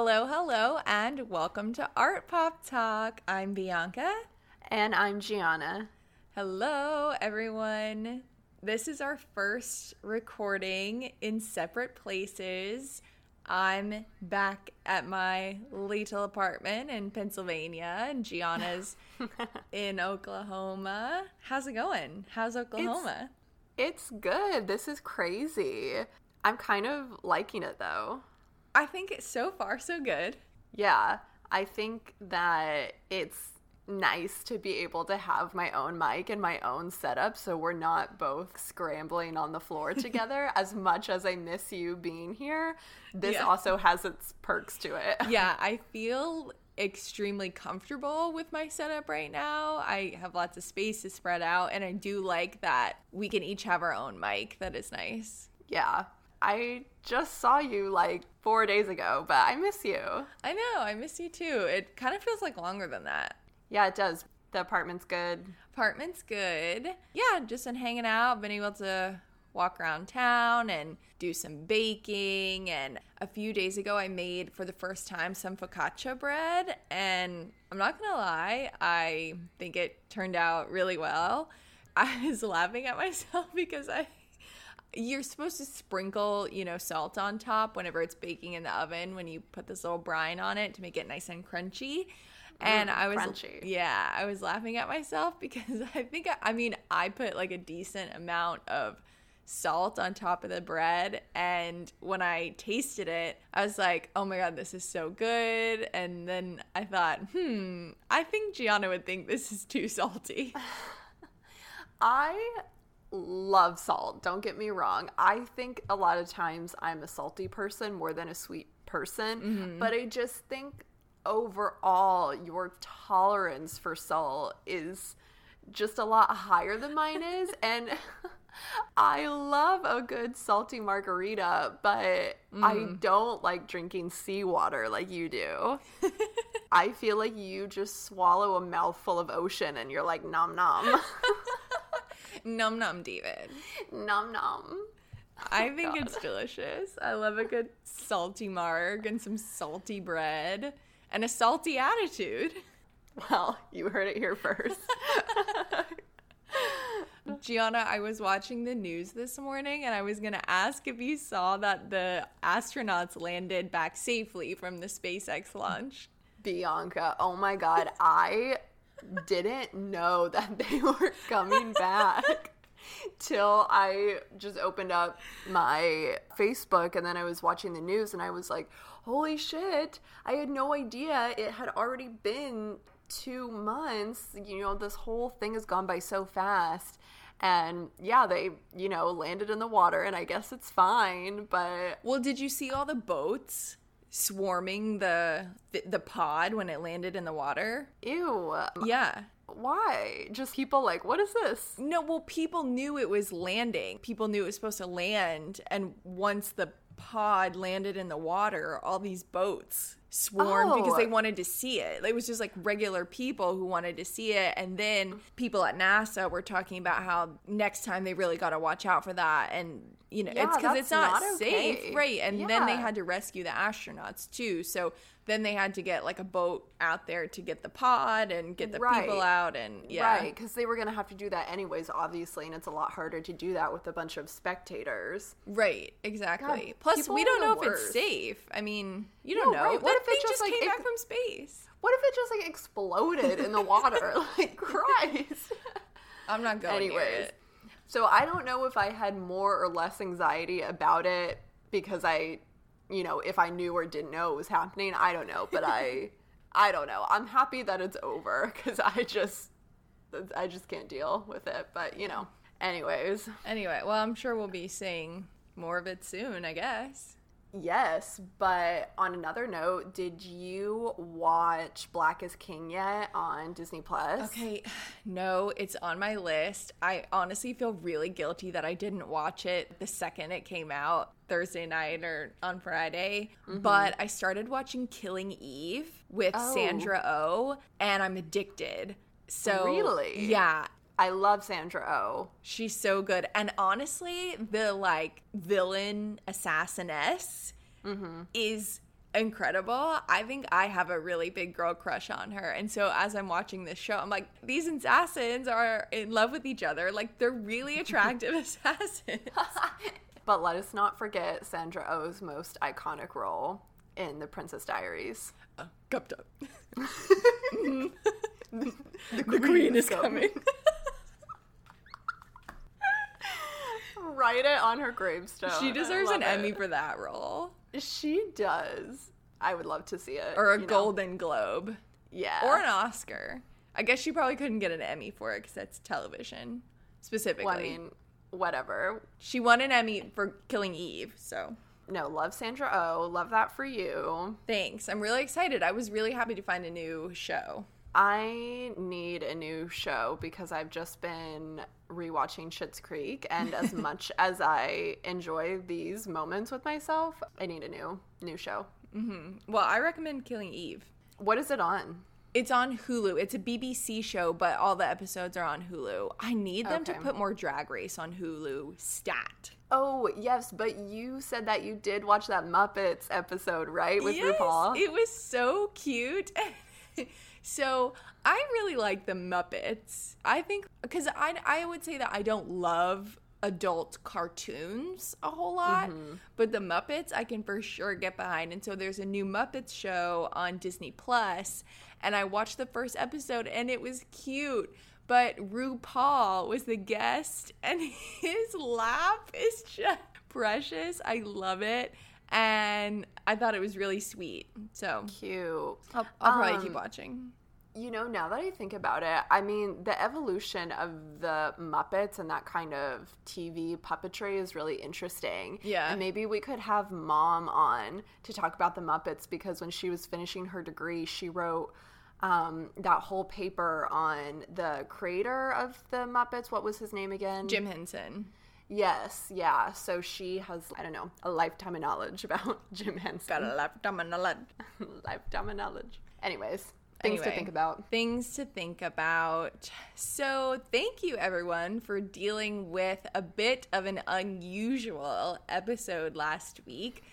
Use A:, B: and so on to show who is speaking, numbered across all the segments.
A: Hello, hello, and welcome to Art Pop Talk. I'm Bianca.
B: And I'm Gianna.
A: Hello, everyone. This is our first recording in separate places. I'm back at my little apartment in Pennsylvania, and Gianna's in Oklahoma. How's it going? How's Oklahoma?
B: It's, it's good. This is crazy. I'm kind of liking it though.
A: I think it's so far so good.
B: Yeah, I think that it's nice to be able to have my own mic and my own setup so we're not both scrambling on the floor together as much as I miss you being here. This yeah. also has its perks to it.
A: Yeah, I feel extremely comfortable with my setup right now. I have lots of space to spread out and I do like that we can each have our own mic. That is nice.
B: Yeah. I just saw you like four days ago, but I miss you.
A: I know, I miss you too. It kind of feels like longer than that.
B: Yeah, it does. The apartment's good.
A: Apartment's good. Yeah, just been hanging out, been able to walk around town and do some baking. And a few days ago, I made for the first time some focaccia bread. And I'm not gonna lie, I think it turned out really well. I was laughing at myself because I you're supposed to sprinkle, you know, salt on top whenever it's baking in the oven when you put this little brine on it to make it nice and crunchy. And mm, I was crunchy. yeah, I was laughing at myself because I think I, I mean, I put like a decent amount of salt on top of the bread and when I tasted it, I was like, "Oh my god, this is so good." And then I thought, "Hmm, I think Gianna would think this is too salty."
B: I love salt. Don't get me wrong. I think a lot of times I'm a salty person more than a sweet person, mm-hmm. but I just think overall your tolerance for salt is just a lot higher than mine is and I love a good salty margarita, but mm. I mm-hmm. don't like drinking seawater like you do. I feel like you just swallow a mouthful of ocean and you're like nom nom.
A: Num num, David.
B: Num num.
A: I oh, think God. it's delicious. I love a good salty marg and some salty bread and a salty attitude.
B: Well, you heard it here first.
A: Gianna, I was watching the news this morning and I was going to ask if you saw that the astronauts landed back safely from the SpaceX launch.
B: Bianca, oh my God. I didn't know that they were coming back till I just opened up my Facebook and then I was watching the news and I was like, holy shit, I had no idea it had already been two months. You know, this whole thing has gone by so fast. And yeah, they, you know, landed in the water and I guess it's fine, but.
A: Well, did you see all the boats? Swarming the, the pod when it landed in the water.
B: Ew.
A: Yeah.
B: Why? Just people like, what is this?
A: No, well, people knew it was landing. People knew it was supposed to land, and once the pod landed in the water, all these boats swarmed oh. because they oh. wanted to see it. It was just like regular people who wanted to see it. And then people at NASA were talking about how next time they really got to watch out for that. And, you know, yeah, it's because it's not, not safe. Okay. Right. And yeah. then they had to rescue the astronauts too. So then they had to get like a boat out there to get the pod and get the right. people out and yeah.
B: Right because they were gonna have to do that anyways obviously and it's a lot harder to do that with a bunch of spectators.
A: Right exactly. God, plus we don't know if worst. it's safe. I mean you don't no, know. right. what if it just, just like, came it, back from space.
B: What if it just like exploded in the water? Like christ.
A: I'm not going anyways
B: so i don't know if i had more or less anxiety about it because i you know, if I knew or didn't know it was happening, I don't know, but I I don't know. I'm happy that it's over cuz I just I just can't deal with it, but you know. Anyways.
A: Anyway, well, I'm sure we'll be seeing more of it soon, I guess.
B: Yes, but on another note, did you watch Black is King yet on Disney Plus?
A: Okay, no, it's on my list. I honestly feel really guilty that I didn't watch it the second it came out Thursday night or on Friday. Mm-hmm. But I started watching Killing Eve with oh. Sandra O, oh, and I'm addicted. So
B: really,
A: yeah,
B: I love Sandra O. Oh.
A: She's so good. And honestly, the like villain assassiness mm-hmm. is incredible. I think I have a really big girl crush on her. And so as I'm watching this show, I'm like, these assassins are in love with each other. Like they're really attractive assassins.
B: But let us not forget Sandra Oh's most iconic role in The Princess Diaries.
A: uh, cupped up. the, queen, is coming.
B: Write it on her gravestone.
A: she deserves an
B: it.
A: Emmy for that role.
B: She does. I would love to see it.
A: Or a
B: you know?
A: Golden Globe.
B: Yeah.
A: Or an Oscar. I guess she probably couldn't get an Emmy for it because that's television specifically.
B: Well, I mean, whatever.
A: she won an Emmy for Killing Eve, so
B: No, love Sandra Oh. Love that for you.
A: thanks. I'm really excited. I was really happy to find a new show.
B: I need a new show because I've just been rewatching Schitt's Creek, and as much as I enjoy these moments with myself, I need a new new show. Mm-hmm.
A: Well, I recommend Killing Eve.
B: What is it on?
A: It's on Hulu. It's a BBC show, but all the episodes are on Hulu. I need them to put more Drag Race on Hulu. Stat.
B: Oh yes, but you said that you did watch that Muppets episode, right, with
A: Yes,
B: RuPaul?
A: It was so cute. so I really like the Muppets. I think because I I would say that I don't love adult cartoons a whole lot, mm-hmm. but the Muppets I can for sure get behind. And so there's a new Muppets show on Disney Plus, and I watched the first episode and it was cute. But RuPaul was the guest, and his laugh is just precious. I love it. And I thought it was really sweet. So
B: Cute.
A: I'll, I'll probably
B: Um,
A: keep watching.
B: You know, now that I think about it, I mean, the evolution of the Muppets and that kind of TV puppetry is really interesting.
A: Yeah.
B: And maybe we could have mom on to talk about the Muppets because when she was finishing her degree, she wrote um, that whole paper on the creator of the Muppets. What was his name again?
A: Jim Henson.
B: Yes, yeah. So she has, I don't know, a lifetime of knowledge about Jim Henson.
A: Got a lifetime a lot.
B: lifetime of knowledge. Anyways, things to think about.
A: Things to think about. So, thank you everyone for dealing with a bit of an unusual episode last week.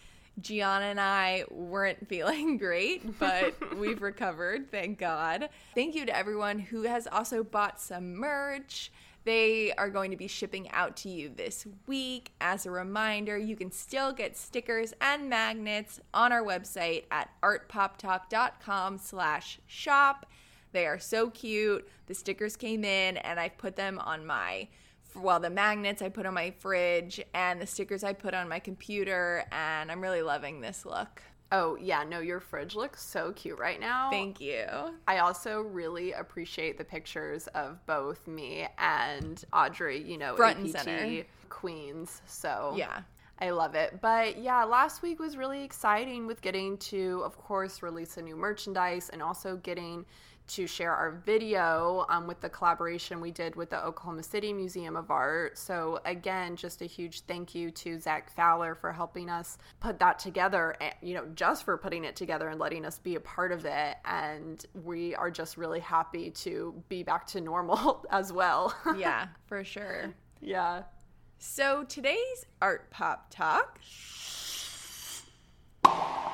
A: Gianna and I weren't feeling great, but we've recovered, thank God. Thank you to everyone who has also bought some merch. They are going to be shipping out to you this week. As a reminder, you can still get stickers and magnets on our website at artpoptalk.com slash shop. They are so cute. The stickers came in and I put them on my well, the magnets I put on my fridge and the stickers I put on my computer and I'm really loving this look.
B: Oh, yeah, no, your fridge looks so cute right now.
A: Thank you.
B: I also really appreciate the pictures of both me and Audrey, you know,
A: Front and
B: APT
A: center.
B: queens. So
A: Yeah.
B: I love it. But yeah, last week was really exciting with getting to, of course, release a new merchandise and also getting to share our video um, with the collaboration we did with the Oklahoma City Museum of Art. So, again, just a huge thank you to Zach Fowler for helping us put that together, and, you know, just for putting it together and letting us be a part of it. And we are just really happy to be back to normal as well.
A: Yeah, for sure.
B: yeah.
A: So today's Art Pop Talk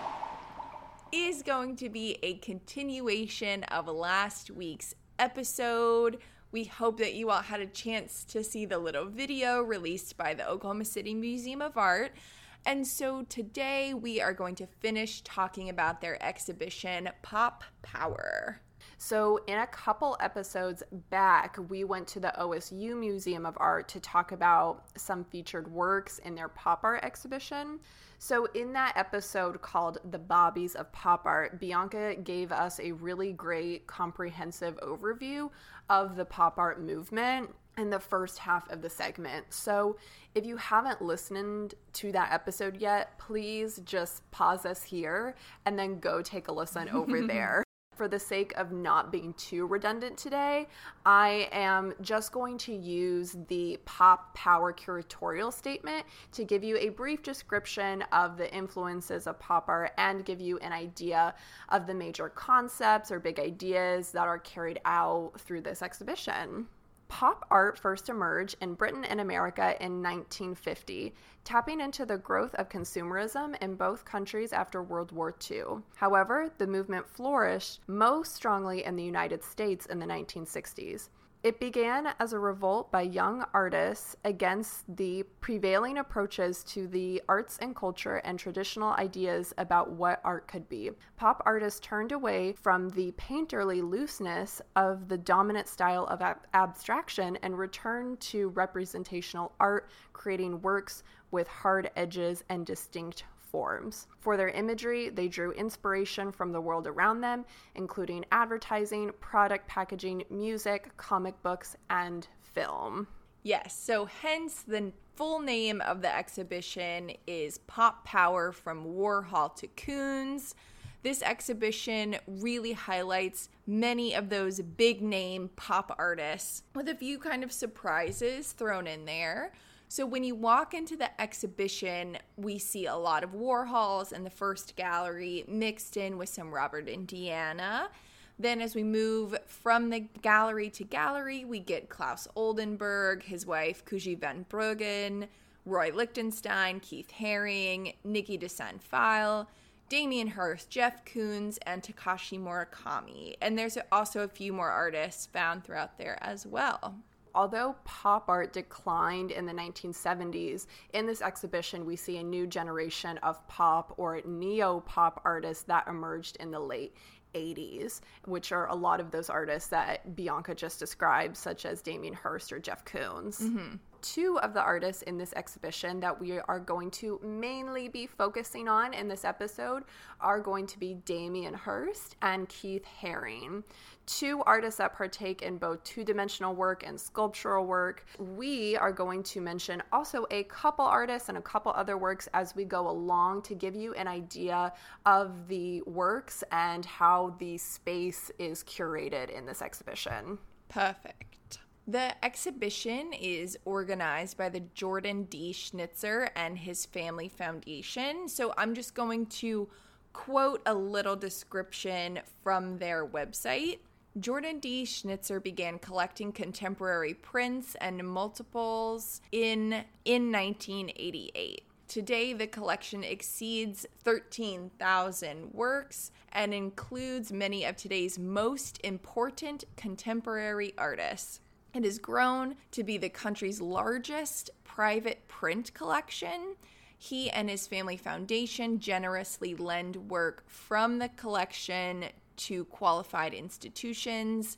A: is going to be a continuation of last week's episode. We hope that you all had a chance to see the little video released by the Oklahoma City Museum of Art. And so today we are going to finish talking about their exhibition, Pop Power.
B: So, in a couple episodes back, we went to the OSU Museum of Art to talk about some featured works in their pop art exhibition. So, in that episode called The Bobbies of Pop Art, Bianca gave us a really great comprehensive overview of the pop art movement in the first half of the segment. So, if you haven't listened to that episode yet, please just pause us here and then go take a listen over there. For the sake of not being too redundant today, I am just going to use the Pop Power curatorial statement to give you a brief description of the influences of pop art and give you an idea of the major concepts or big ideas that are carried out through this exhibition. Pop art first emerged in Britain and America in 1950, tapping into the growth of consumerism in both countries after World War II. However, the movement flourished most strongly in the United States in the 1960s. It began as a revolt by young artists against the prevailing approaches to the arts and culture and traditional ideas about what art could be. Pop artists turned away from the painterly looseness of the dominant style of ab- abstraction and returned to representational art, creating works with hard edges and distinct forms. For their imagery, they drew inspiration from the world around them, including advertising, product packaging, music, comic books, and film.
A: Yes, so hence the full name of the exhibition is Pop Power from Warhol to Koons. This exhibition really highlights many of those big name pop artists with a few kind of surprises thrown in there. So when you walk into the exhibition, we see a lot of Warhols in the first gallery mixed in with some Robert Indiana. Then, as we move from the gallery to gallery, we get Claes Oldenburg, his wife Coosje van Bruggen, Roy Lichtenstein, Keith Haring, Niki de Phalle, Damien Hirst, Jeff Koons, and Takashi Murakami. And there's also a few more artists found throughout there as well
B: although pop art declined in the 1970s, in this exhibition we see a new generation of pop or neo pop artists that emerged in the late 80s, which are a lot of those artists that Bianca just described, such as Damien Hirst or Jeff Koons. Mm-hmm two of the artists in this exhibition that we are going to mainly be focusing on in this episode are going to be Damien Hirst and Keith Haring. Two artists that partake in both two dimensional work and sculptural work. We are going to mention also a couple artists and a couple other works as we go along to give you an idea of the works and how the space is curated in this exhibition.
A: Perfect. The exhibition is organized by the Jordan D. Schnitzer and his family foundation. So I'm just going to quote a little description from their website. Jordan D. Schnitzer began collecting contemporary prints and multiples in in 1988. Today, the collection exceeds 13,000 works and includes many of today's most important contemporary artists. It has grown to be the country's largest private print collection. He and his family foundation generously lend work from the collection to qualified institutions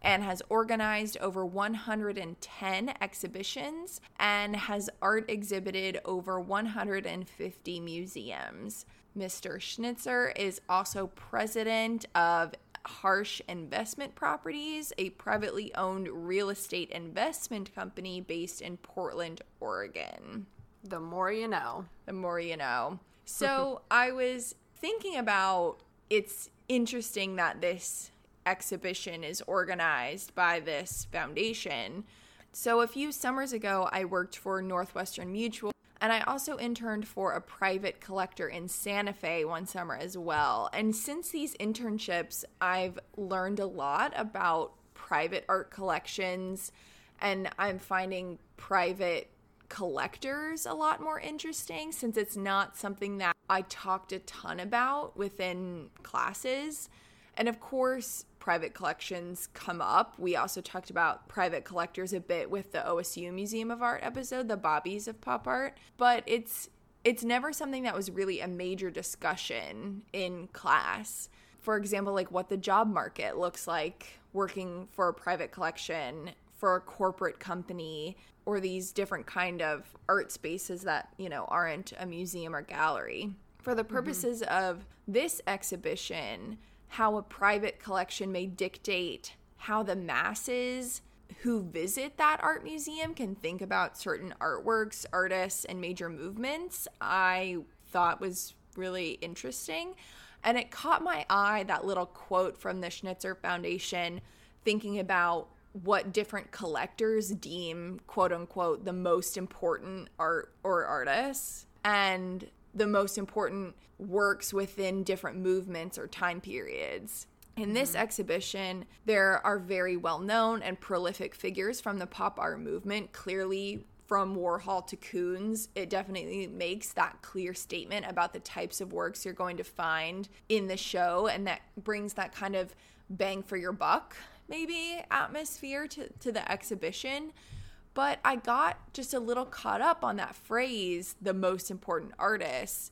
A: and has organized over 110 exhibitions and has art exhibited over 150 museums. Mr. Schnitzer is also president of Harsh Investment Properties, a privately owned real estate investment company based in Portland, Oregon.
B: The more you know.
A: The more you know. So I was thinking about it's interesting that this exhibition is organized by this foundation. So a few summers ago, I worked for Northwestern Mutual and I also interned for a private collector in Santa Fe one summer as well. And since these internships, I've learned a lot about private art collections, and I'm finding private collectors a lot more interesting since it's not something that I talked a ton about within classes. And of course, private collections come up. We also talked about private collectors a bit with the OSU Museum of Art episode, the Bobbies of Pop Art, but it's it's never something that was really a major discussion in class. For example, like what the job market looks like working for a private collection for a corporate company or these different kind of art spaces that, you know, aren't a museum or gallery. For the mm-hmm. purposes mm-hmm. of this exhibition, how a private collection may dictate how the masses who visit that art museum can think about certain artworks, artists, and major movements, I thought was really interesting. And it caught my eye that little quote from the Schnitzer Foundation thinking about what different collectors deem quote unquote the most important art or artists. And the most important works within different movements or time periods. In this mm-hmm. exhibition, there are very well known and prolific figures from the pop art movement. Clearly, from Warhol to Koons, it definitely makes that clear statement about the types of works you're going to find in the show, and that brings that kind of bang for your buck, maybe, atmosphere to, to the exhibition. But I got just a little caught up on that phrase, the most important artists.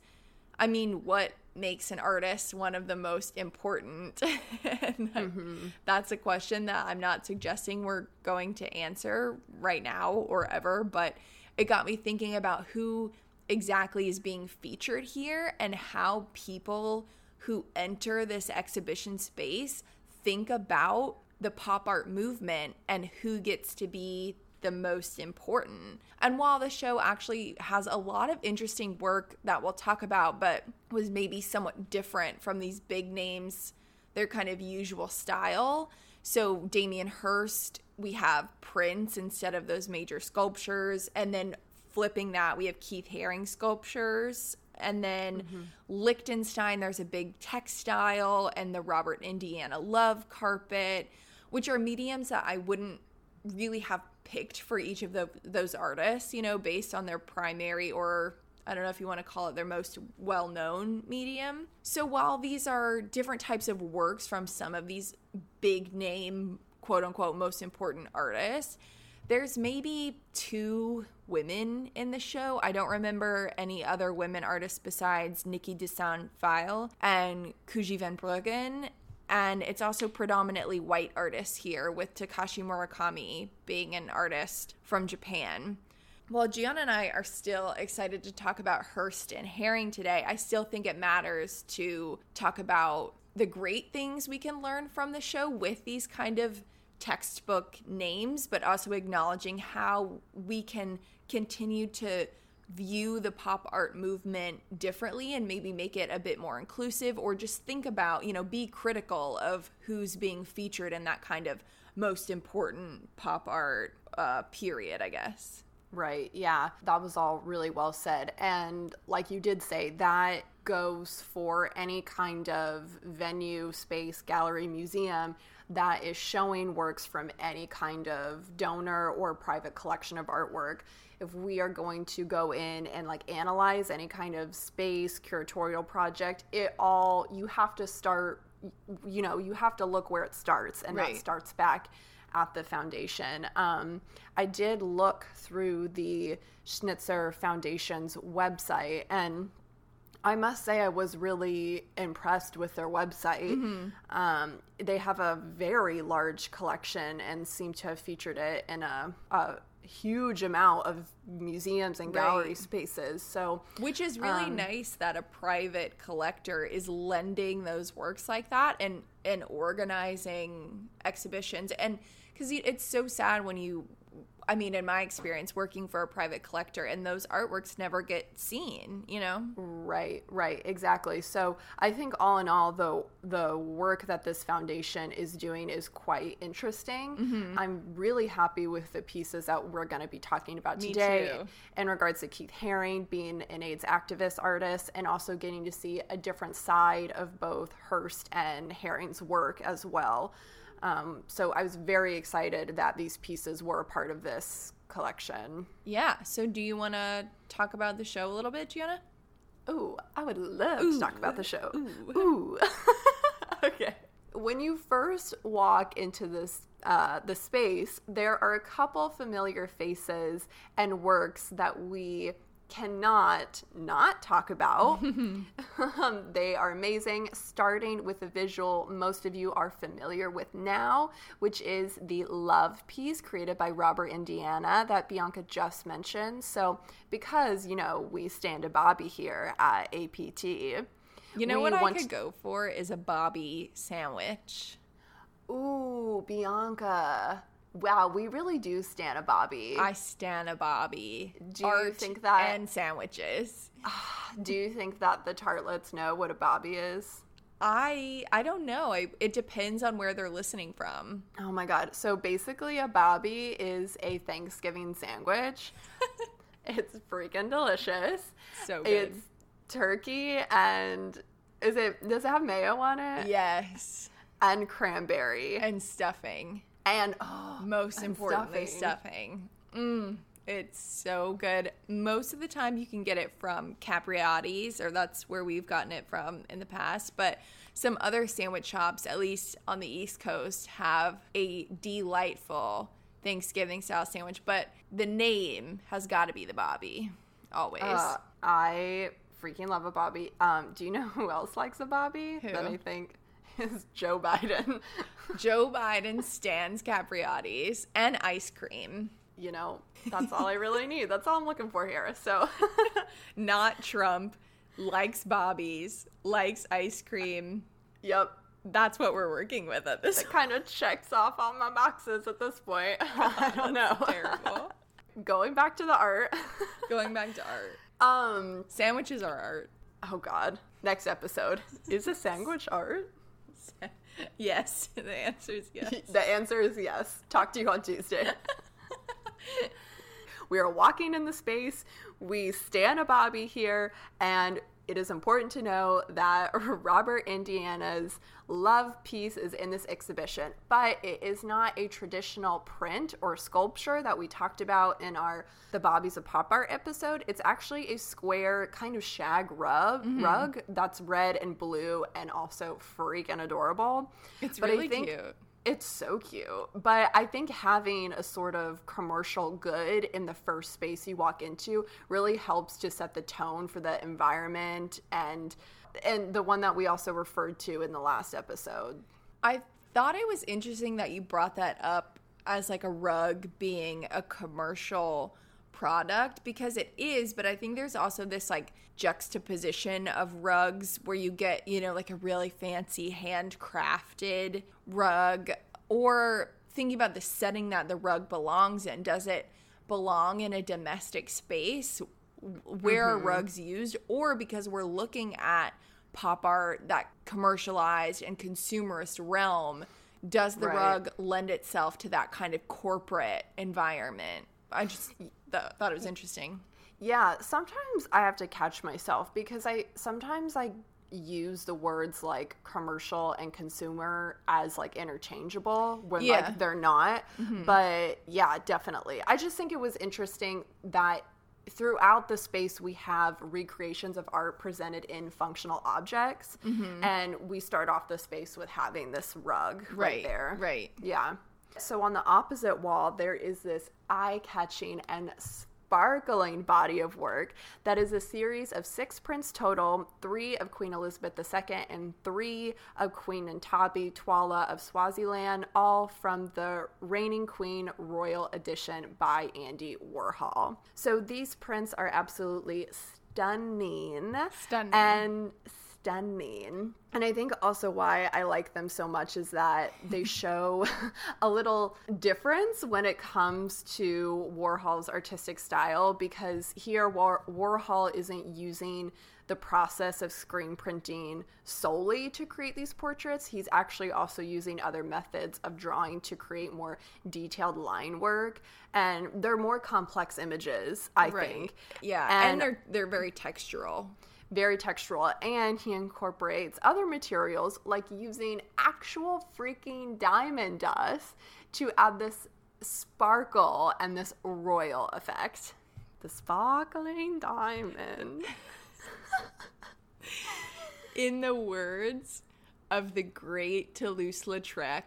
A: I mean, what makes an artist one of the most important? mm-hmm. That's a question that I'm not suggesting we're going to answer right now or ever, but it got me thinking about who exactly is being featured here and how people who enter this exhibition space think about the pop art movement and who gets to be the most important. And while the show actually has a lot of interesting work that we'll talk about, but was maybe somewhat different from these big names, their kind of usual style. So, Damien Hirst, we have prints instead of those major sculptures. And then flipping that, we have Keith Haring sculptures. And then mm-hmm. Lichtenstein, there's a big textile and the Robert Indiana Love carpet, which are mediums that I wouldn't really have picked for each of the, those artists, you know, based on their primary or I don't know if you want to call it their most well known medium. So while these are different types of works from some of these big name, quote unquote, most important artists, there's maybe two women in the show. I don't remember any other women artists besides Niki de Saint Phalle and Coosje van Bruggen and it's also predominantly white artists here with Takashi Murakami being an artist from Japan. While Gianna and I are still excited to talk about Hirst and Haring today, I still think it matters to talk about the great things we can learn from the show with these kind of textbook names, but also acknowledging how we can continue to view the pop art movement differently and maybe make it a bit more inclusive or just think about, you know, be critical of who's being featured in that kind of most important pop art uh, period, I guess.
B: Right. Yeah. That was all really well said. And like you did say, that goes for any kind of venue, space, gallery, museum that is showing works from any kind of donor or private collection of artwork if we are going to go in and like analyze any kind of space curatorial project, it all you have to start you know, you have to look where it starts and right. that starts back at the foundation. Um, I did look through the Schnitzer Foundation's website and I must say I was really impressed with their website. Mm-hmm. Um, they have a very large collection and seem to have featured it in a, a huge amount of museums and gallery right. spaces. So,
A: which is really um, nice that a private collector is lending those works like that and and organizing exhibitions and cuz it's so sad when you I mean, in my experience, working for a private collector, and those artworks never get seen, you know?
B: Right, right, exactly. So I think all in all, the the work that this foundation is doing is quite interesting. Mm-hmm. I'm really happy with the pieces that we're going to be talking about Me today too. in regards to Keith Haring being an AIDS activist artist, and also getting to see a different side of both Hirst and Haring's work as well. Um, so I was very excited that these pieces were a part of this collection.
A: Yeah. So do you want to talk about the show a little bit, Gianna?
B: Ooh, I would love Ooh. to talk about the show. Ooh. Ooh. okay. When you first walk into this uh, the space, there are a couple familiar faces and works that we cannot not talk about. um, they are amazing, starting with a visual most of you are familiar with now, which is the Love piece created by Robert Indiana that Bianca just mentioned. So, because, you know, we stand a Bobby here at APT.
A: You know what I could go for is a Bobby sandwich.
B: Ooh, Bianca. Wow, we really do stand a Bobby.
A: I stand a Bobby.
B: Do Art you think that
A: and sandwiches?
B: do you think that the tartlets know what a Bobby is?
A: I I don't know. I, it depends on where they're listening from.
B: Oh my god. So basically a Bobby is a Thanksgiving sandwich. it's freaking delicious.
A: So good.
B: It's turkey and is it does it have mayo on it?
A: Yes
B: and cranberry and,
A: and
B: oh,
A: Most
B: and
A: importantly, stuffing. Mm, it's so good. Most of the time, you can get it from Capriotti's, or that's where we've gotten it from in the past. But some other sandwich shops, at least on the East Coast, have a delightful Thanksgiving style sandwich. But the name has got to be the Bobby, always.
B: Uh, I freaking love a Bobby. Um, do you know who else likes a Bobby?
A: Who?
B: That I think is Joe Biden.
A: Joe Biden stands Capriotti's and ice cream.
B: you know, that's all I really need. That's all I'm looking for here. So,
A: Not Trump, likes Bobby's, likes ice cream.
B: yep.
A: That's what we're working with at this
B: It kind of checks off all my boxes at this point. I don't know.
A: terrible.
B: Going back to the art.
A: Going back to art.
B: um,
A: Sandwiches are art.
B: oh god. Next episode. Is a sandwich art?
A: Yes, the answer is yes.
B: The answer is yes. Talk to you on Tuesday. we are walking in the space. We stand a Bobby here, and it is important to know that Robert Indiana's love piece is in this exhibition, but it is not a traditional print or sculpture that we talked about in our The Bobbies of Pop Art episode. It's actually a square kind of shag rug, mm-hmm. rug that's red and blue and also freaking adorable.
A: It's
B: But I
A: really
B: think-
A: cute.
B: It's so cute. But I think having a sort of commercial good in the first space you walk into really helps to set the tone for the environment and and the one that we also referred to in the last episode.
A: I thought it was interesting that you brought that up as like a rug being a commercial product because it is, but I think there's also this like juxtaposition of rugs where you get, you know, like a really fancy handcrafted rug or thinking about the setting that the rug belongs in. Does it belong in a domestic space where are rugs used or because we're looking at pop art that commercialized and consumerist realm does the
B: Right.
A: rug lend itself to that kind of corporate environment i just th- thought it was interesting
B: Yeah, sometimes I have to catch myself because I sometimes I use the words like commercial and consumer as like interchangeable when
A: Yeah.
B: like they're not. Mm-hmm. But yeah, definitely. I just think it was interesting that throughout the space we have recreations of art presented in functional objects mm-hmm. and we start off the space with having this rug right,
A: Right,
B: there.
A: right.
B: Yeah. So on the opposite wall, there is this eye catching and sparkling body of work that is a series of six prints total three of Queen Elizabeth II and three of Queen Ntombi Twala of Swaziland, all from the Reigning Queen Royal Edition by Andy Warhol. So these prints are absolutely stunning.
A: Stunning.
B: And stunning. And I think also why I like them so much is that they show a little difference when it comes to Warhol's artistic style because here War- Warhol isn't using the process of screen printing solely to create these portraits. He's actually also using other methods of drawing to create more detailed line work. And they're more complex images, I think.
A: yeah and,
B: And-
A: they're they're very textural
B: very textural and he incorporates other materials like using actual freaking diamond dust to add this sparkle and this royal effect. The sparkling diamond.
A: In the words of the great Toulouse-Lautrec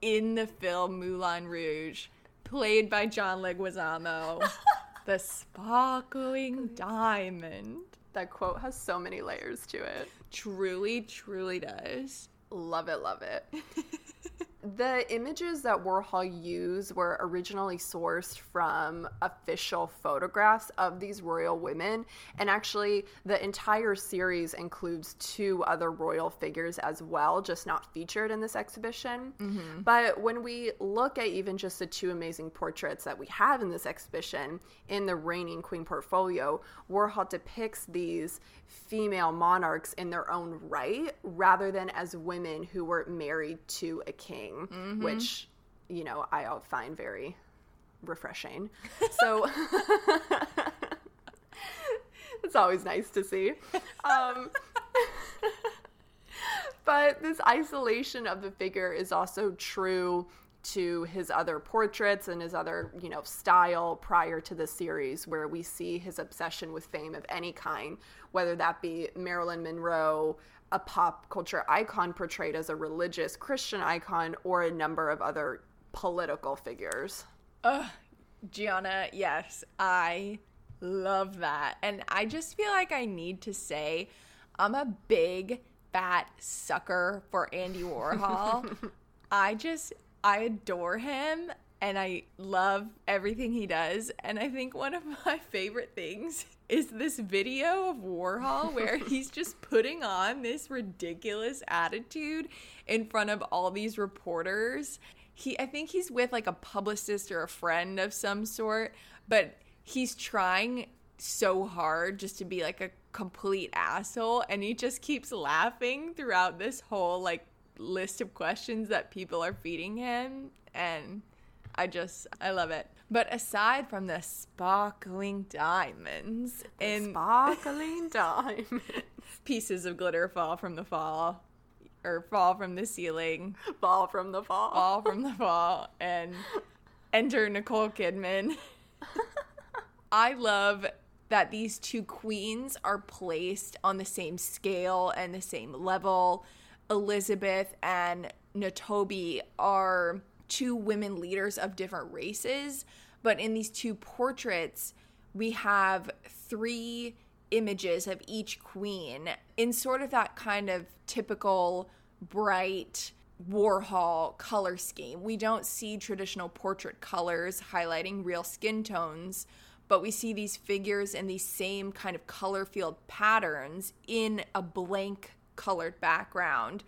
A: in the film Moulin Rouge, played by John Leguizamo, the sparkling diamond
B: that quote has so many layers to it
A: truly, truly does.
B: Love it, love it. the images that Warhol used were originally sourced from official photographs of these royal women. And actually, the entire series includes two other royal figures as well, just not featured in this exhibition. Mm-hmm. But when we look at even just the two amazing portraits that we have in this exhibition in the reigning queen portfolio, Warhol depicts these female monarchs in their own right rather than as women who were married to a king, which, you know, I find very refreshing. So it's always nice to see. Um, but this isolation of the figure is also true to his other portraits and his other, you know, style prior to the series where we see his obsession with fame of any kind, whether that be Marilyn Monroe, a pop culture icon portrayed as a religious Christian icon, or a number of other political figures.
A: Ugh, Gianna, yes, I love that. And I just feel like I need to say I'm a big fat sucker for Andy Warhol. I just I adore him and I love everything he does. And I think one of my favorite things is this video of Warhol where he's just putting on this ridiculous attitude in front of all these reporters. He I think he's with like a publicist or a friend of some sort, but he's trying so hard just to be like a complete asshole and he just keeps laughing throughout this whole like list of questions that people are feeding him and I just I love it. But aside from the sparkling diamonds and
B: Sparkling diamonds.
A: pieces of glitter fall from the fall or fall from the ceiling,
B: Fall from the fall.
A: fall from the fall and enter Nicole Kidman. I love that these two queens are placed on the same scale and the same level. Elizabeth and Ntombi are two women leaders of different races, but in these two portraits, we have three images of each queen in sort of that kind of typical bright Warhol color scheme. We don't see traditional portrait colors highlighting real skin tones, but we see these figures in these same kind of color field patterns in a blank colored background,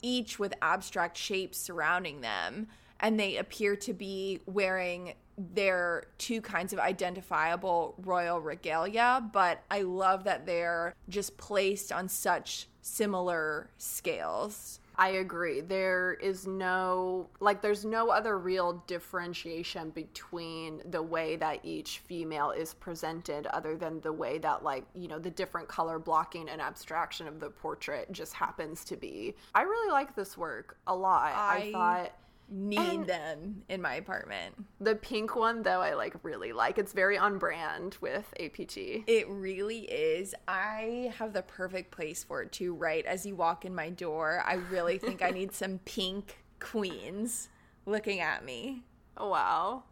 A: each with abstract shapes surrounding them. And they appear to be wearing their two kinds of identifiable royal regalia, but I love that they're just placed on such similar scales.
B: I agree. There is no, like, there's no other real differentiation between the way that each female is presented, other than the way that, like, you know, the different color blocking and abstraction of the portrait just happens to be. I really like this work a lot. I,
A: I
B: thought Um,
A: need
B: And-
A: them in my apartment.
B: the pink one, though, I like really like. It's very on brand with APT.
A: It really is. I have the perfect place for it too, right? As you walk in my door, I really think I need some pink queens looking at me.
B: Oh, wow.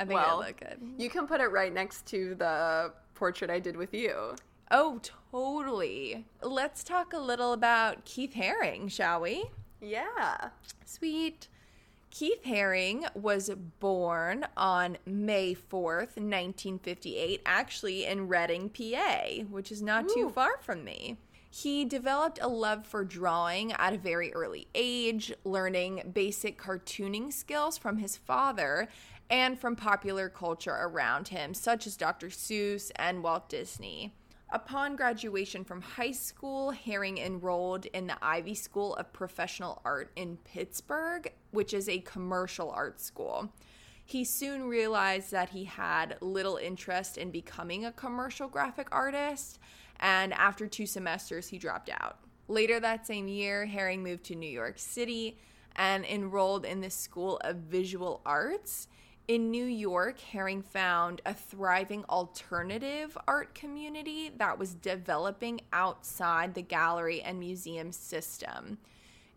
A: I think
B: Well,
A: I look good.
B: You can put it right next to the portrait I did with you.
A: Oh, totally. Let's talk a little about Keith Haring, shall we?
B: Yeah.
A: Sweet. Keith Haring was born on May 4th, 1958, actually in Reading, PA, which is not too far from me. He developed a love for drawing at a very early age, learning basic cartooning skills from his father and from popular culture around him, such as Dr. Seuss and Walt Disney. Upon graduation from high school, Haring enrolled in the Ivy School of Professional Art in Pittsburgh, which is a commercial art school. He soon realized that he had little interest in becoming a commercial graphic artist, and after two semesters, he dropped out. Later that same year, Haring moved to New York City and enrolled in the School of Visual Arts. In New York, Haring found a thriving alternative art community that was developing outside the gallery and museum system.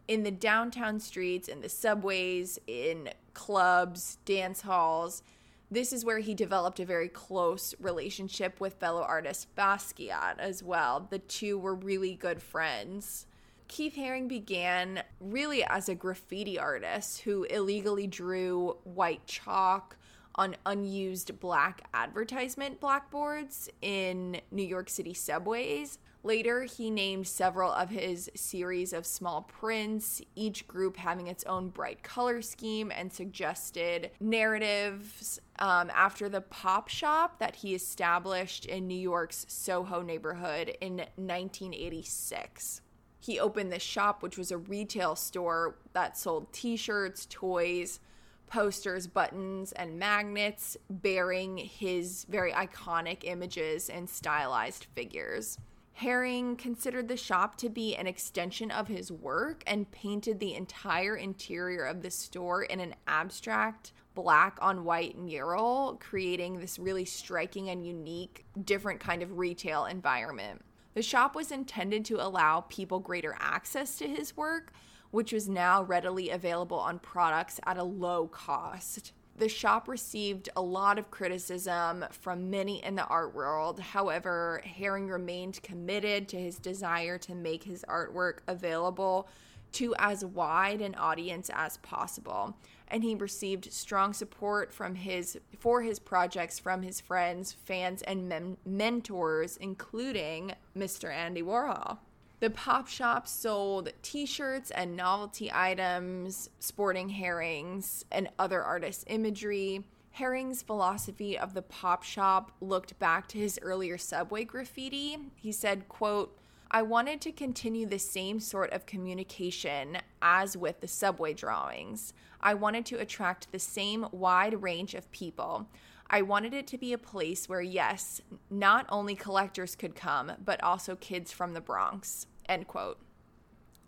A: In the downtown streets, in the subways, in clubs, dance halls, this is where he developed a very close relationship with fellow artist Basquiat as well. The two were really good friends. Keith Haring began really as a graffiti artist who illegally drew white chalk on unused black advertisement blackboards in New York City subways. Later, he named several of his series of small prints, each group having its own bright color scheme, and suggested narratives um, after the pop shop that he established in New York's Soho neighborhood in 1986 he opened this shop, which was a retail store that sold t shirts, toys, posters, buttons, and magnets bearing his very iconic images and stylized figures. Haring considered the shop to be an extension of his work and painted the entire interior of the store in an abstract black on white mural, creating this really striking and unique, different kind of retail environment. The shop was intended to allow people greater access to his work, which was now readily available on products at a low cost the shop received a lot of criticism from many in the art world. However, Haring remained committed to his desire to make his artwork available to as wide an audience as possible. And he received strong support from his for his projects from his friends, fans, and men- mentors, including Mr. Andy Warhol. The pop shop sold t shirts and novelty items, sporting Haring's, and other artists' imagery. Haring's philosophy of the pop shop looked back to his earlier subway graffiti. He said, quote, I wanted to continue the same sort of communication as with the subway drawings. I wanted to attract the same wide range of people. I wanted it to be a place where, yes, not only collectors could come, but also kids from the Bronx. End quote.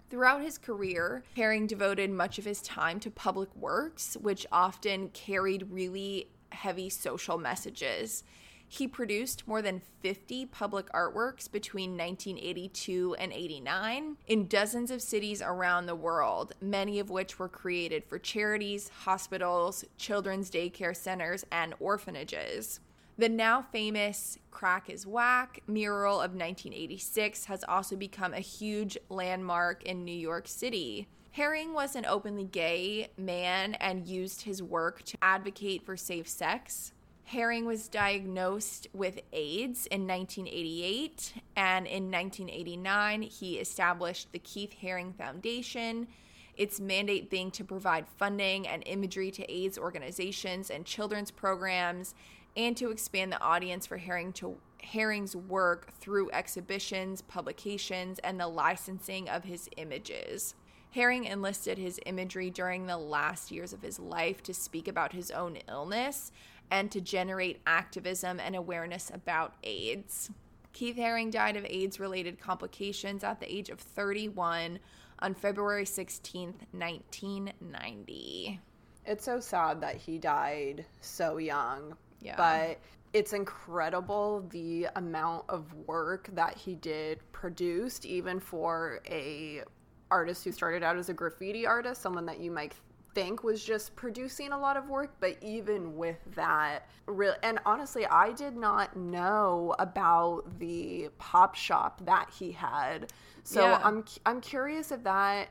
A: Throughout his career, Haring devoted much of his time to public works, which often carried really heavy social messages. He produced more than 50 public artworks between 1982 and 89 in dozens of cities around the world, many of which were created for charities, hospitals, children's daycare centers, and orphanages. The now famous Crack is Whack mural of 1986 has also become a huge landmark in New York City. Haring was an openly gay man and used his work to advocate for safe sex. Haring was diagnosed with AIDS in 1988, and in 1989, he established the Keith Haring Foundation, its mandate being to provide funding and imagery to AIDS organizations and children's programs, and to expand the audience for Haring to Haring's work through exhibitions, publications, and the licensing of his images. Haring enlisted his imagery during the last years of his life to speak about his own illness and to generate activism and awareness about AIDS. Keith Haring died of AIDS related complications at the age of 31 on February 16, 1990.
B: It's so sad that he died so young. Yeah. But it's incredible the amount of work that he did produced even for a artist who started out as a graffiti artist, someone that you might think was just producing a lot of work, but even with that, real and honestly, I did not know about the pop shop that he had. So yeah. I'm I'm curious if that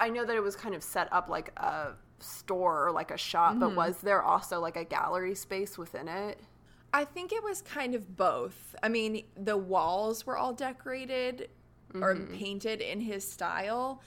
B: I know that it was kind of set up like a store or like a shop, mm-hmm. but was there also like a gallery space within it?
A: I think it was kind of both. I mean, the walls were all decorated mm-hmm. or painted in his style,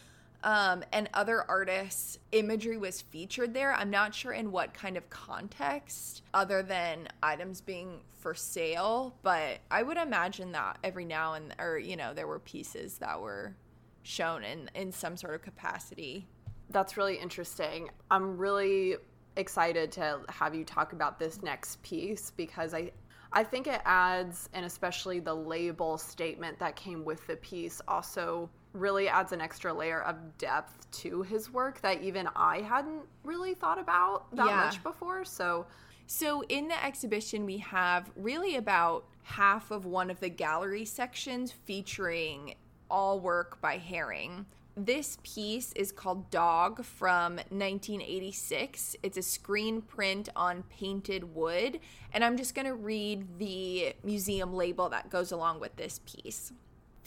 A: um, and other artists' imagery was featured there. I'm not sure in what kind of context, other than items being for sale, but I would imagine that every now and or you know there were pieces that were shown in in some sort of capacity.
B: That's really interesting. I'm really excited to have you talk about this next piece because I I think it adds, and especially the label statement that came with the piece, also really adds an extra layer of depth to his work that even I hadn't really thought about that yeah. much before. So,
A: so in the exhibition, we have really about half of one of the gallery sections featuring all work by Haring. This piece is called Dog from 1986. It's a screen print on painted wood, and I'm just going to read the museum label that goes along with this piece.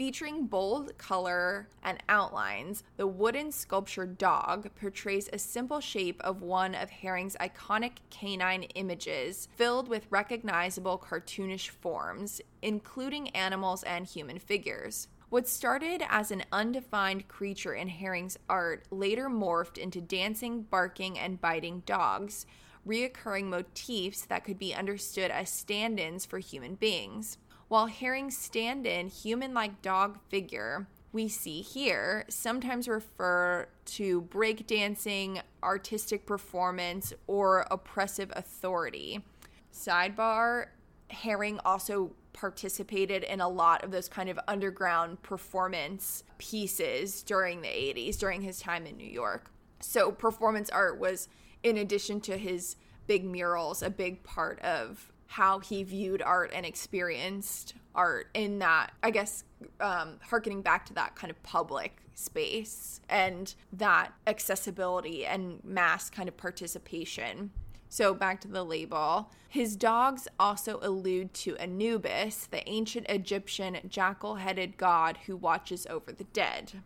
A: Featuring bold color and outlines, the wooden sculpture dog portrays a simple shape of one of Haring's iconic canine images, filled with recognizable cartoonish forms, including animals and human figures. What started as an undefined creature in Haring's art later morphed into dancing, barking, and biting dogs, reoccurring motifs that could be understood as stand ins for human beings. While Haring's stand in human like dog figure we see here sometimes refer to breakdancing, artistic performance, or oppressive authority. Sidebar Haring also participated in a lot of those kind of underground performance pieces during the 80s, during his time in New York. So, performance art was, in addition to his big murals, a big part of how he viewed art and experienced art in that, I guess, um, harkening back to that kind of public space and that accessibility and mass kind of participation. So back to the label. His dogs also allude to Anubis, the ancient Egyptian jackal headed god who watches over the dead.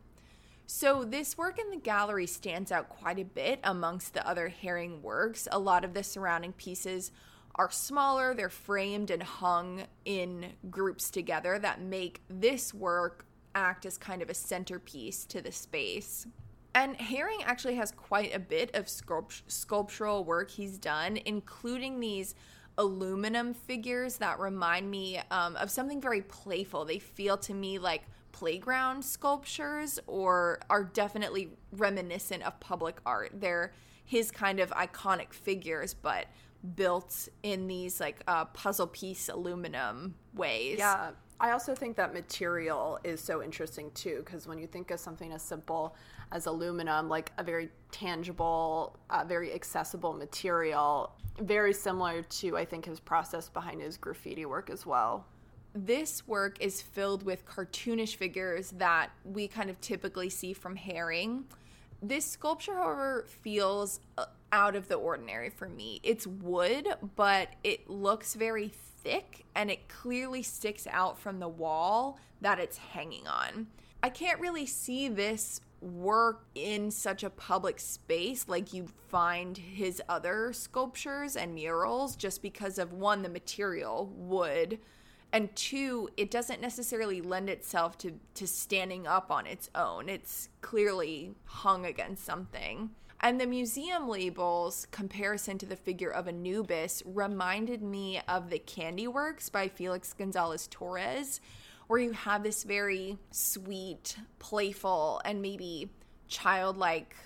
A: So, this work in the gallery stands out quite a bit amongst the other Haring works. A lot of the surrounding pieces are smaller, they're framed and hung in groups together that make this work act as kind of a centerpiece to the space. And Haring actually has quite a bit of sculpt- sculptural work he's done, including these aluminum figures that remind me um, of something very playful. They feel to me like playground sculptures or are definitely reminiscent of public art. They're his kind of iconic figures, but built in these like uh, puzzle piece aluminum ways.
B: Yeah. I also think that material is so interesting too, because when you think of something as simple as aluminum, like a very tangible, uh, very accessible material, very similar to, I think, his process behind his graffiti work as well.
A: This work is filled with cartoonish figures that we kind of typically see from Haring. This sculpture, however, feels uh, out of the ordinary for me. It's wood, but it looks very thick and it clearly sticks out from the wall that it's hanging on. I can't really see this work in such a public space like you find his other sculptures and murals just because of one the material wood and two it doesn't necessarily lend itself to to standing up on its own it's clearly hung against something and the museum label's comparison to the figure of Anubis reminded me of the Candy Works by Felix Gonzalez Torres, where you have this very sweet, playful, and maybe childlike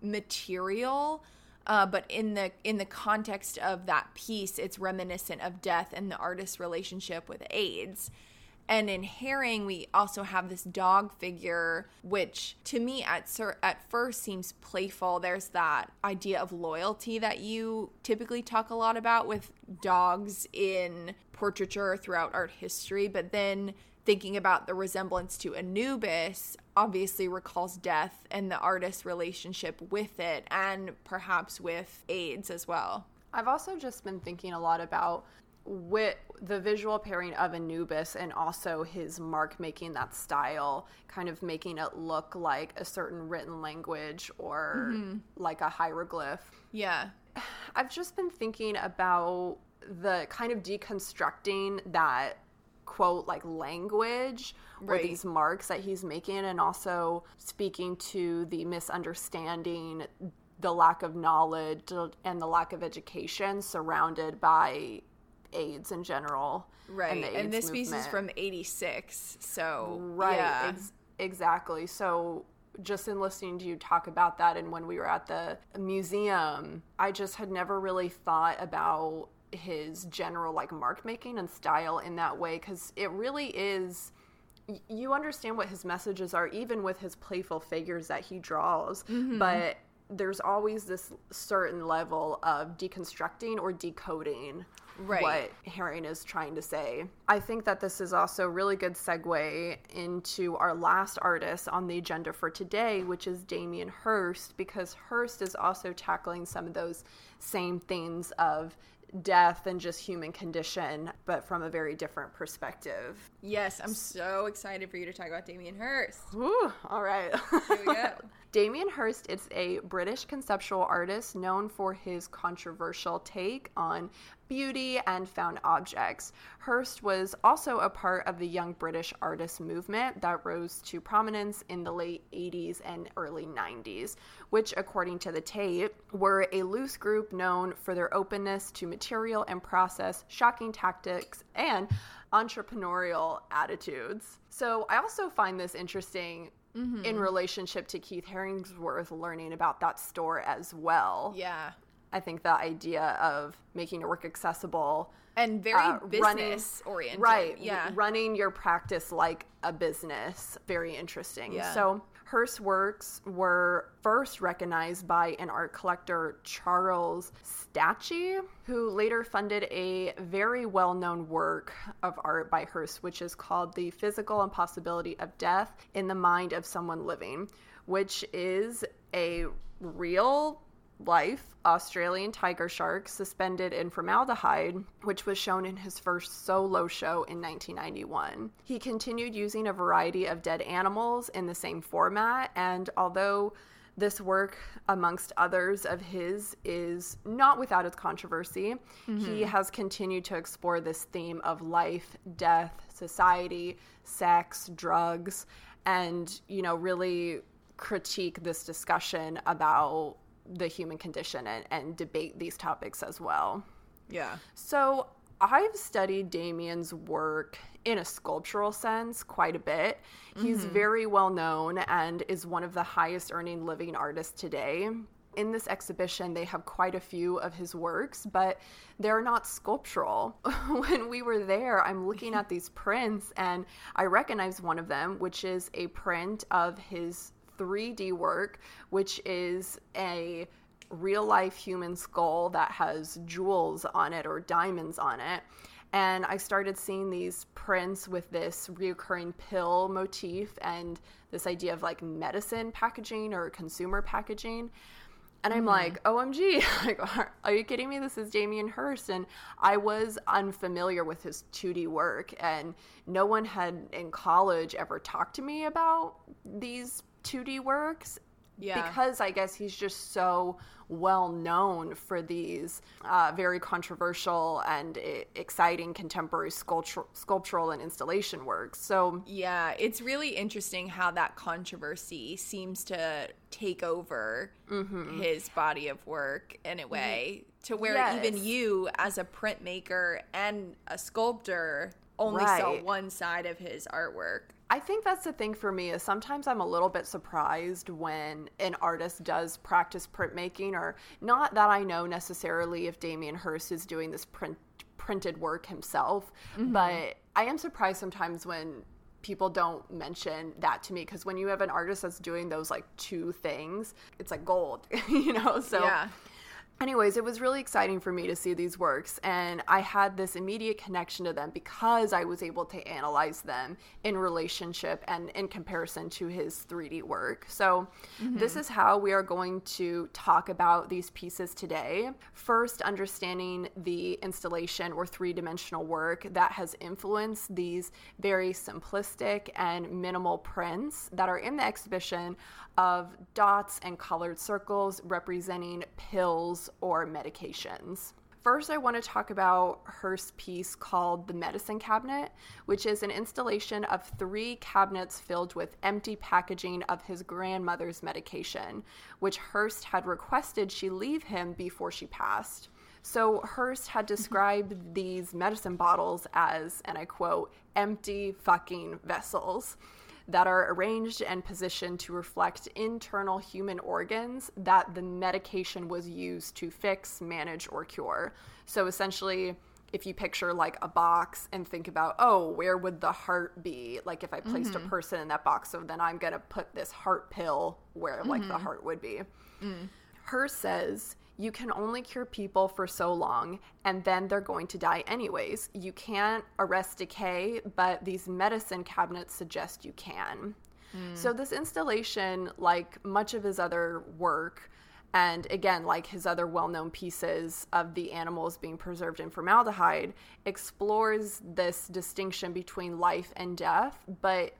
A: material. Uh, but in the in the context of that piece, it's reminiscent of death and the artist's relationship with AIDS. And in Haring, we also have this dog figure, which to me at at first seems playful. There's that idea of loyalty that you typically talk a lot about with dogs in portraiture throughout art history, but then thinking about the resemblance to Anubis obviously recalls death and the artist's relationship with it and perhaps with AIDS as well.
B: I've also just been thinking a lot about with the visual pairing of Anubis and also his mark making that style, kind of making it look like a certain written language or mm-hmm. like a hieroglyph.
A: Yeah.
B: I've just been thinking about the kind of deconstructing that quote like language right. or these marks that he's making and also speaking to the misunderstanding the lack of knowledge and the lack of education surrounded by AIDS in general.
A: Right. And, and this movement. piece is from 86. So,
B: right. Yeah. Ex- exactly. So, just in listening to you talk about that and when we were at the museum, I just had never really thought about his general like mark making and style in that way because it really is you understand what his messages are even with his playful figures that he draws mm-hmm. but there's always this certain level of deconstructing or decoding right. what Haring is trying to say. I think that this is also a really good segue into our last artist on the agenda for today, which is Damien Hirst, because Hirst is also tackling some of those same themes of death and just human condition, but from a very different perspective.
A: Yes, I'm so excited for you to talk about Damien Hirst.
B: Woo, all right. Here we go. Damien Hirst is a British conceptual artist known for his controversial take on beauty and found objects. Hirst was also a part of the young British artist movement that rose to prominence in the late 80s and early 90s, which, according to the Tate, were a loose group known for their openness to material and process, shocking tactics, and entrepreneurial attitudes. So I also find this interesting mm-hmm. in relationship to Keith Haring's work learning about that store as well.
A: Yeah.
B: I think the idea of making your work accessible
A: and very uh, business running, oriented.
B: Right.
A: Yeah.
B: Running your practice like a business. Very interesting. Yeah. So Hirst's works were first recognized by an art collector, Charles Saatchi, who later funded a very well known work of art by Hirst, which is called The Physical Impossibility of Death in the Mind of Someone Living, which is a real life Australian tiger shark suspended in formaldehyde, which was shown in his first solo show in 1991. He continued using a variety of dead animals in the same format, and although this work, amongst others of his, is not without its controversy. Mm-hmm. He has continued to explore this theme of life, death, society, sex, drugs, and, you know, really critique this discussion about the human condition and, and debate these topics as well.
A: Yeah.
B: So I've studied Damien's work in a sculptural sense quite a bit. He's mm-hmm. very well known and is one of the highest earning living artists today. In this exhibition, they have quite a few of his works, but they're not sculptural. when we were there, I'm looking at these prints and I recognize one of them, which is a print of his 3D work, which is a real life human skull that has jewels on it or diamonds on it. And I started seeing these prints with this reoccurring pill motif and this idea of like medicine packaging or consumer packaging. And I'm mm. like, OMG, like, are you kidding me? This is Damien Hirst. And I was unfamiliar with his 2D work, and no one had in college ever talked to me about these 2D works. Yeah. Because I guess he's just so well known for these uh, very controversial and I- exciting contemporary sculptural and installation works. So,
A: yeah, it's really interesting how that controversy seems to take over mm-hmm. his body of work in a way to where yes. even you, as a printmaker and a sculptor, only right. saw one side of his artwork.
B: I think that's the thing for me is sometimes I'm a little bit surprised when an artist does practice printmaking or not that I know necessarily if Damien Hirst is doing this print printed work himself, mm-hmm. but I am surprised sometimes when people don't mention that to me because when you have an artist that's doing those like two things, it's like gold, you know? So yeah anyways, it was really exciting for me to see these works, and I had this immediate connection to them because I was able to analyze them in relationship and in comparison to his 3D work. So, mm-hmm. this is how we are going to talk about these pieces today. First, understanding the installation or three dimensional work that has influenced these very simplistic and minimal prints that are in the exhibition of dots and colored circles representing pills or medications. First, I want to talk about Hirst's piece called The Medicine Cabinet, which is an installation of three cabinets filled with empty packaging of his grandmother's medication, which Hirst had requested she leave him before she passed. So Hirst had mm-hmm. described these medicine bottles as, and I quote, empty fucking vessels that are arranged and positioned to reflect internal human organs that the medication was used to fix, manage, or cure. So essentially, if you picture like a box and think about, oh, where would the heart be? Like if I placed mm-hmm. a person in that box, so then I'm going to put this heart pill where mm-hmm. like the mm-hmm. heart would be. Mm. Her says, you can only cure people for so long and then they're going to die anyways. You can't arrest decay, but these medicine cabinets suggest you can. Mm. So, this installation, like much of his other work, and again, like his other well known pieces of the animals being preserved in formaldehyde, explores this distinction between life and death, but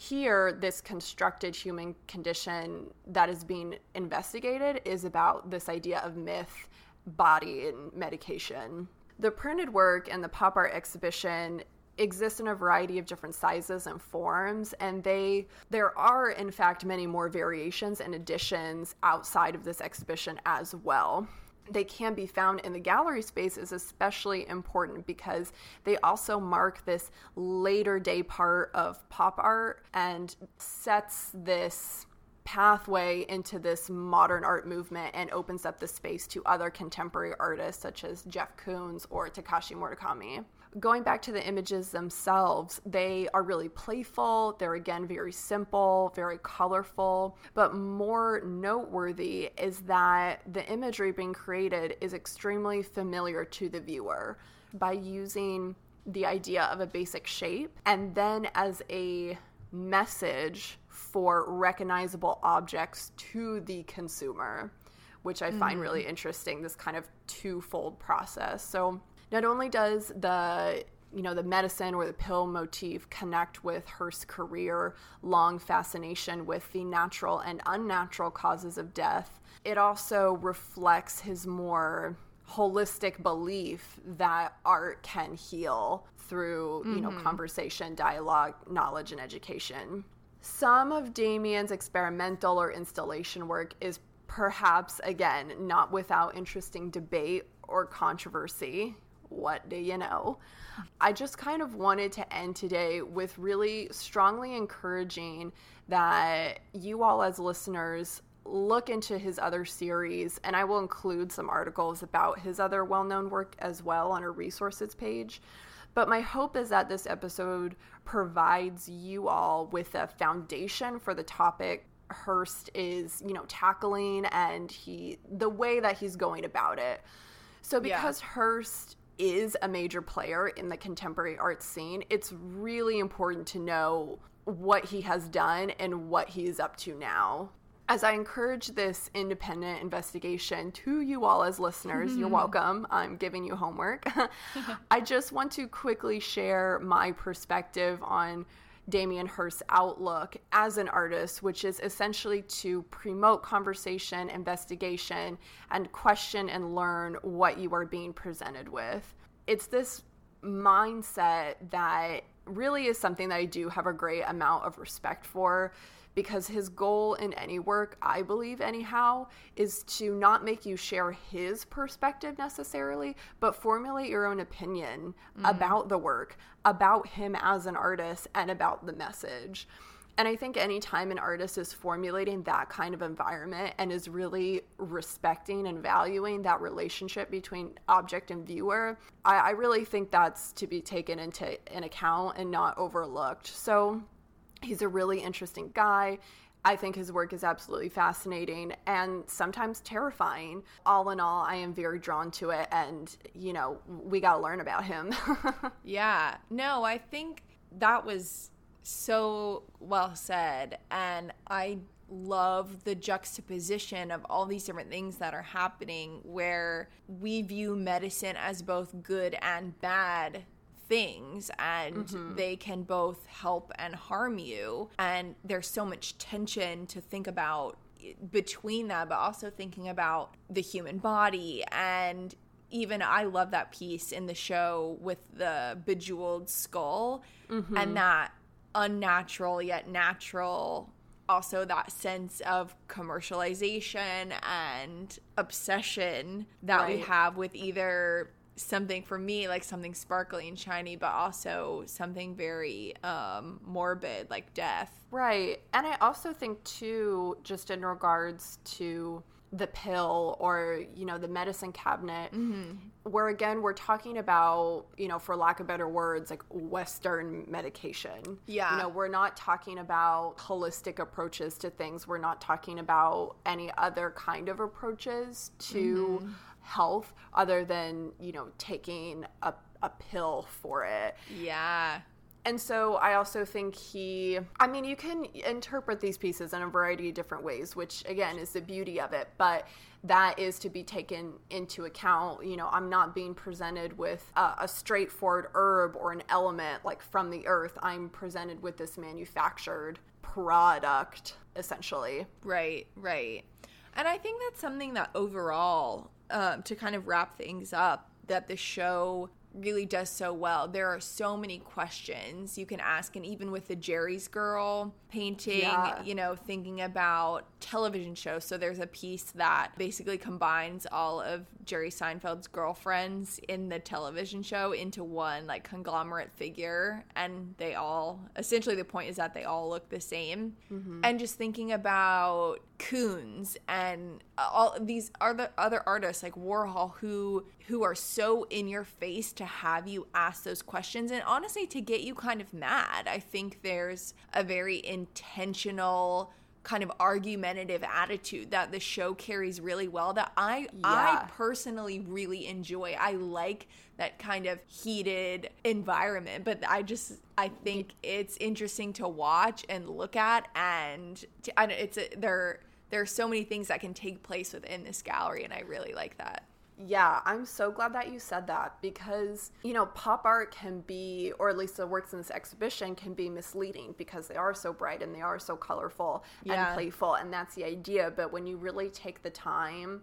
B: here this constructed human condition that is being investigated is about this idea of myth body and medication. The printed work and the pop art exhibition exist in a variety of different sizes and forms and they there are in fact many more variations and additions outside of this exhibition as well they can be found in the gallery space is especially important because they also mark this later day part of pop art and sets this pathway into this modern art movement and opens up the space to other contemporary artists such as Jeff Koons or Takashi Murakami. Going back to the images themselves, they are really playful. They're again very simple, very colorful. But more noteworthy is that the imagery being created is extremely familiar to the viewer by using the idea of a basic shape and then as a message for recognizable objects to the consumer, which I find mm-hmm. really interesting this kind of twofold process. So, not only does the you know the medicine or the pill motif connect with Hirst's career long fascination with the natural and unnatural causes of death it also reflects his more holistic belief that art can heal through mm-hmm. you know mm-hmm. conversation dialogue knowledge and education some of Damien's experimental or installation work is perhaps, again, not without interesting debate or controversy. What do you know? I just kind of wanted to end today with really strongly encouraging that you all, as listeners, look into his other series, and I will include some articles about his other well known work as well on our resources page. But my hope is that this episode provides you all with a foundation for the topic Hirst is, you know, tackling and he the way that he's going about it. So because yeah. Hirst is a major player in the contemporary art scene, it's really important to know what he has done and what he is up to now as I encourage this independent investigation to you all as listeners, you're mm-hmm. welcome. I'm giving you homework. I just want to quickly share my perspective on Damien Hirst's outlook as an artist, which is essentially to promote conversation, investigation, and question and learn what you are being presented with. It's this mindset that really is something that I do have a great amount of respect for because his goal in any work, I believe anyhow, is to not make you share his perspective necessarily, but formulate your own opinion mm-hmm. about the work, about him as an artist, and about the message. And I think anytime an artist is formulating that kind of environment and is really respecting and valuing that relationship between object and viewer, I, I really think that's to be taken into an account and not overlooked. So He's a really interesting guy. I think his work is absolutely fascinating and sometimes terrifying. All in all, I am very drawn to it, and you know, we got to learn about him.
A: yeah, no, I think that was so well said, and I love the juxtaposition of all these different things that are happening where we view medicine as both good and bad things and mm-hmm. they can both help and harm you. And there's so much tension to think about between that, but also thinking about the human body and even I love that piece in the show with the bejeweled skull mm-hmm. and that unnatural yet natural also that sense of commercialization and obsession that right. we have with either something for me like something sparkly and shiny but also something very um morbid like death.
B: Right. And i also think too just in regards to the pill or you know the medicine cabinet mm-hmm. where again we're talking about you know for lack of better words like western medication.
A: Yeah
B: you know we're not talking about holistic approaches to things. We're not talking about any other kind of approaches to mm-hmm health other than, you know, taking a, a pill for it.
A: Yeah.
B: And so I also think he, I mean, you can interpret these pieces in a variety of different ways, which again is the beauty of it. But that is to be taken into account. You know, I'm not being presented with a, a, straightforward herb or an element like from the earth. I'm presented with this manufactured product, essentially.
A: Right, right. And I think that's something that overall um, to kind of wrap things up, that the show really does so well. There are so many questions you can ask, and even with the Jerry's Girl painting,
B: Yeah.
A: you know, thinking about television shows. So there's a piece that basically combines all of Jerry Seinfeld's girlfriends in the television show into one like conglomerate figure, and they all essentially the point is that they all look the same. Mm-hmm. And just thinking about Koons and uh, all these other other artists like Warhol who who are so in your face to have you ask those questions and honestly to get you kind of mad. I think there's a very intentional kind of argumentative attitude that the show carries really well that I I personally really enjoy. I like that kind of heated environment, but I just I think it's interesting to watch and look at and to, I it's a, there there are so many things that can take place within this gallery and I really like that.
B: Yeah, I'm so glad that you said that because, you know, pop art can be, or at least the works in this exhibition can be misleading because they are so bright and they are so colorful
A: Yeah.
B: and playful. And that's the idea. But when you really take the time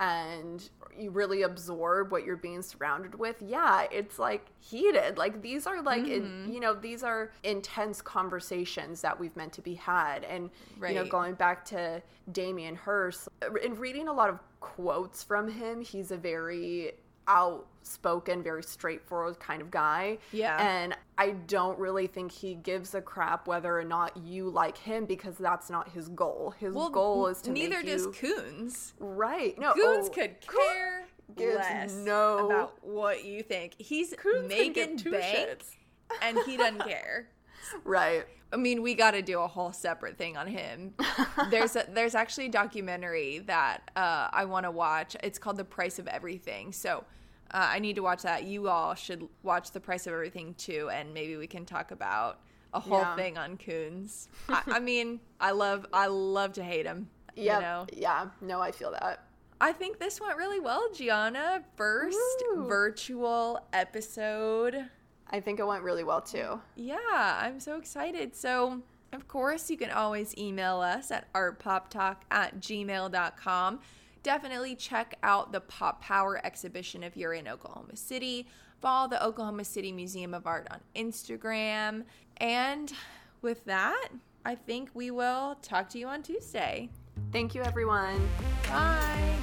B: and you really absorb what you're being surrounded with, yeah, it's like heated. Like these are like,
A: Mm-hmm.
B: you know, these are intense conversations that we've meant to be had. And, you know, going back to Damien Hirst, in reading a lot of quotes from him, he's a very outspoken, very straightforward kind of guy.
A: Yeah.
B: And I don't really think he gives a crap whether or not you like him because that's not his goal. His goal is to
A: neither does
B: you
A: Koons.
B: right. No,
A: Koons
B: oh,
A: could care
B: gives
A: less
B: no-
A: about what you think. He's
B: Koons
A: making
B: two
A: bank and he doesn't care.
B: Right.
A: I mean, we got to do a whole separate thing on him. there's a, there's actually a documentary that uh, I want to watch. It's called The Price of Everything. So uh, I need to watch that. You all should watch The Price of Everything too, and maybe we can talk about a whole
B: Yeah.
A: thing on Koons. I, I mean, I love I love to hate him.
B: Yeah.
A: You know?
B: Yeah. No, I feel that.
A: I think this went really well, Gianna. First
B: Woo.
A: virtual episode.
B: I think it went really well too.
A: Yeah, I'm so excited. So, of course, you can always email us at artpoptalk at gmail.com. Definitely check out the Pop Power exhibition if you're in Oklahoma City. Follow the Oklahoma City Museum of Art on Instagram. And with that, I think we will talk to you on Tuesday.
B: Thank you, everyone.
A: Bye.